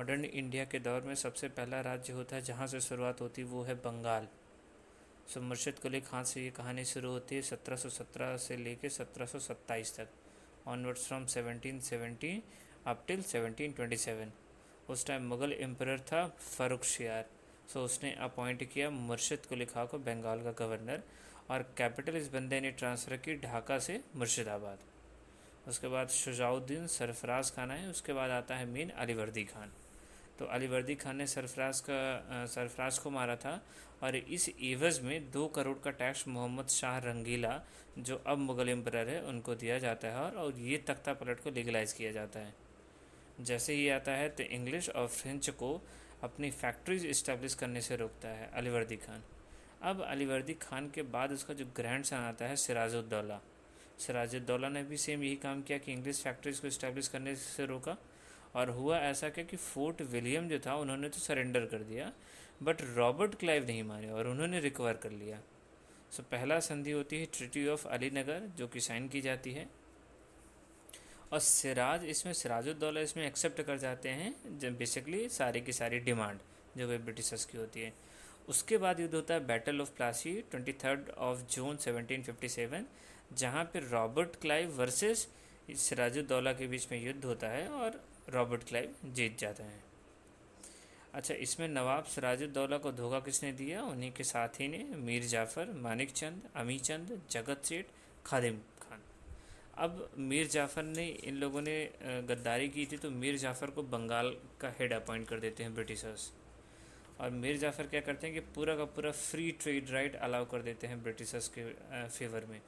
Modern India के दौर में सबसे पहला राज्य होता है, जहाँ से शुरुआत होती, वो है बंगाल। सो मुर्शिद कुली खान से ये कहानी शुरू होती है 1717 से लेके 1727 तक ऑनवर्ड्स फ्रॉम 1770 अप टिल 1727 उस टाइम मुग़ल एम्पर था फ़ारुख शियार। सो उसने अपॉइंट किया मुर्शिद कुली खां को बंगाल का गवर्नर और कैपिटल इस बंदे ने ट्रांसफ़र की ढाका से मुर्शिदाबाद। उसके बाद शुजाउद्दीन सरफराज खान आए, उसके बाद आता है मीन अलीवर्दी खान। तो अलीवर्दी खान ने सरफराज का सरफराज को मारा था और इस एवज़ में दो करोड़ का टैक्स मोहम्मद शाह रंगीला जो अब मुग़ल एम्पर है उनको दिया जाता है और, और ये तख्ता पलट को लीगलाइज किया जाता है। जैसे ही आता है तो इंग्लिश और फ्रेंच को अपनी फैक्ट्रीज इस्टेब्लिश करने से रोकता है अलीवर्दी खान। अब अलीवर्दी खान के बाद उसका जो ग्रैंड सन आता है सिराजुद्दौला। सिराजुद्दौला ने भी सेम यही काम किया कि इंग्लिश फैक्ट्रीज़ को इस्टेब्लिश करने से रोका। और हुआ ऐसा क्या कि फोर्ट विलियम जो था उन्होंने तो सरेंडर कर दिया बट रॉबर्ट क्लाइव नहीं माने और उन्होंने रिकवर कर लिया। सो so, पहला संधि होती है ट्रिटी ऑफ़ अलीनगर जो कि साइन की जाती है। और सिराज इसमें सिराजुद्दौला इसमें एक्सेप्ट कर जाते हैं जब बेसिकली सारी की सारी डिमांड जो वे ब्रिटिशर्स की होती है। उसके बाद युद्ध होता है battle of Plassey twenty third of June 1757 जहाँ पर रॉबर्ट क्लाइव वर्सेस सिराजुद्दौला के बीच में युद्ध होता है और रॉबर्ट क्लाइव जीत जाते हैं। अच्छा इसमें नवाब सिराजुद्दौला को धोखा किसने दिया? उन्हीं के साथी ने मीर जाफ़र, मानिक चंद, अमी चंद, जगत सेठ, खादिम खान। अब मीर जाफ़र ने इन लोगों ने गद्दारी की थी तो मीर जाफ़र को बंगाल का हेड अपॉइंट कर देते हैं ब्रिटिशर्स। और मीर जाफ़र क्या करते हैं कि पूरा का पूरा फ्री ट्रेड राइट अलाउ कर देते हैं ब्रिटिशर्स के फेवर में।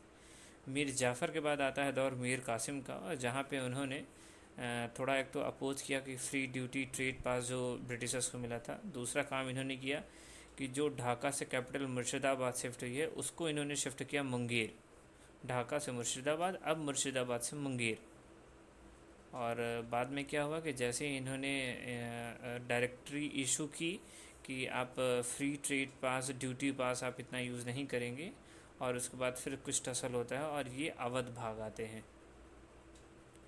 मीर जाफ़र के बाद आता है दौर मीर कासिम का और जहाँ पे उन्होंने थोड़ा एक तो अपोज किया कि फ्री ड्यूटी ट्रेड पास जो ब्रिटिशर्स को मिला था। दूसरा काम इन्होंने किया कि जो ढाका से कैपिटल मुर्शिदाबाद शिफ्ट हुई है, उसको इन्होंने शिफ्ट किया मुंगेर। ढाका से मुर्शिदाबाद, अब मुर्शिदाबाद से मुंगेर। और बाद में क्या हुआ कि जैसे इन्होंने डायरेक्टरी इशू की कि आप free trade pass duty pass आप इतना यूज़ नहीं करेंगे, और उसके बाद फिर कुछ टसल होता है और ये अवध भाग आते हैं।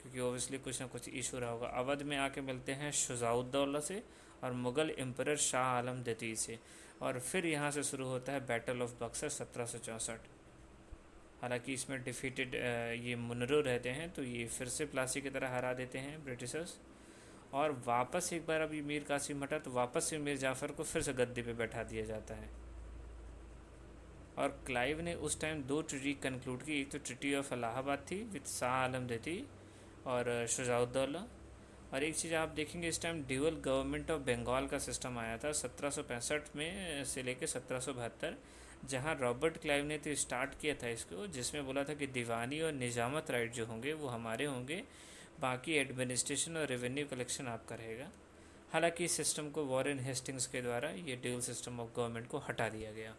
क्योंकि ओबियसली कुछ ना कुछ इशू रहा होगा। अवध में आके मिलते हैं शुजाउद्दौला से और मुग़ल एम्पर शाह आलम दती से। और फिर यहाँ से शुरू होता है बैटल ऑफ़ बक्सर सत्रह सौ चौंसठ। हालाँकि इसमें डिफीटेड ये मुनरो रहते हैं तो ये फिर से प्लासी की तरह हरा देते हैं ब्रिटिशर्स। और वापस एक बार अभी मीर कासिम हटा तो वापस से मीर जाफ़र को फिर से गद्दे पे बैठा दिया जाता है। और क्लाइव ने उस टाइम दो ट्रिटी कंक्लूड की, एक तो ट्रिटी ऑफ़ अलाहाबाद थी विद शाह आलम देती और शुजाउद्दौला। और एक चीज़ आप देखेंगे, इस time dual government of Bengal का सिस्टम आया था, सत्रह सौ पैंसठ में से लेकर सत्रह जहाँ रॉबर्ट क्लाइव ने तो स्टार्ट किया था इसको, जिसमें बोला था कि दीवानी और निजामत राइट जो होंगे, वो हमारे होंगे, बाकी एडमिनिस्ट्रेशन और रेवेन्यू कलेक्शन आपका रहेगा। हालाँकि इस सिस्टम को वॉरेन हेस्टिंग्स के द्वारा, ये ड्यूल सिस्टम ऑफ़ गवर्नमेंट को हटा दिया गया।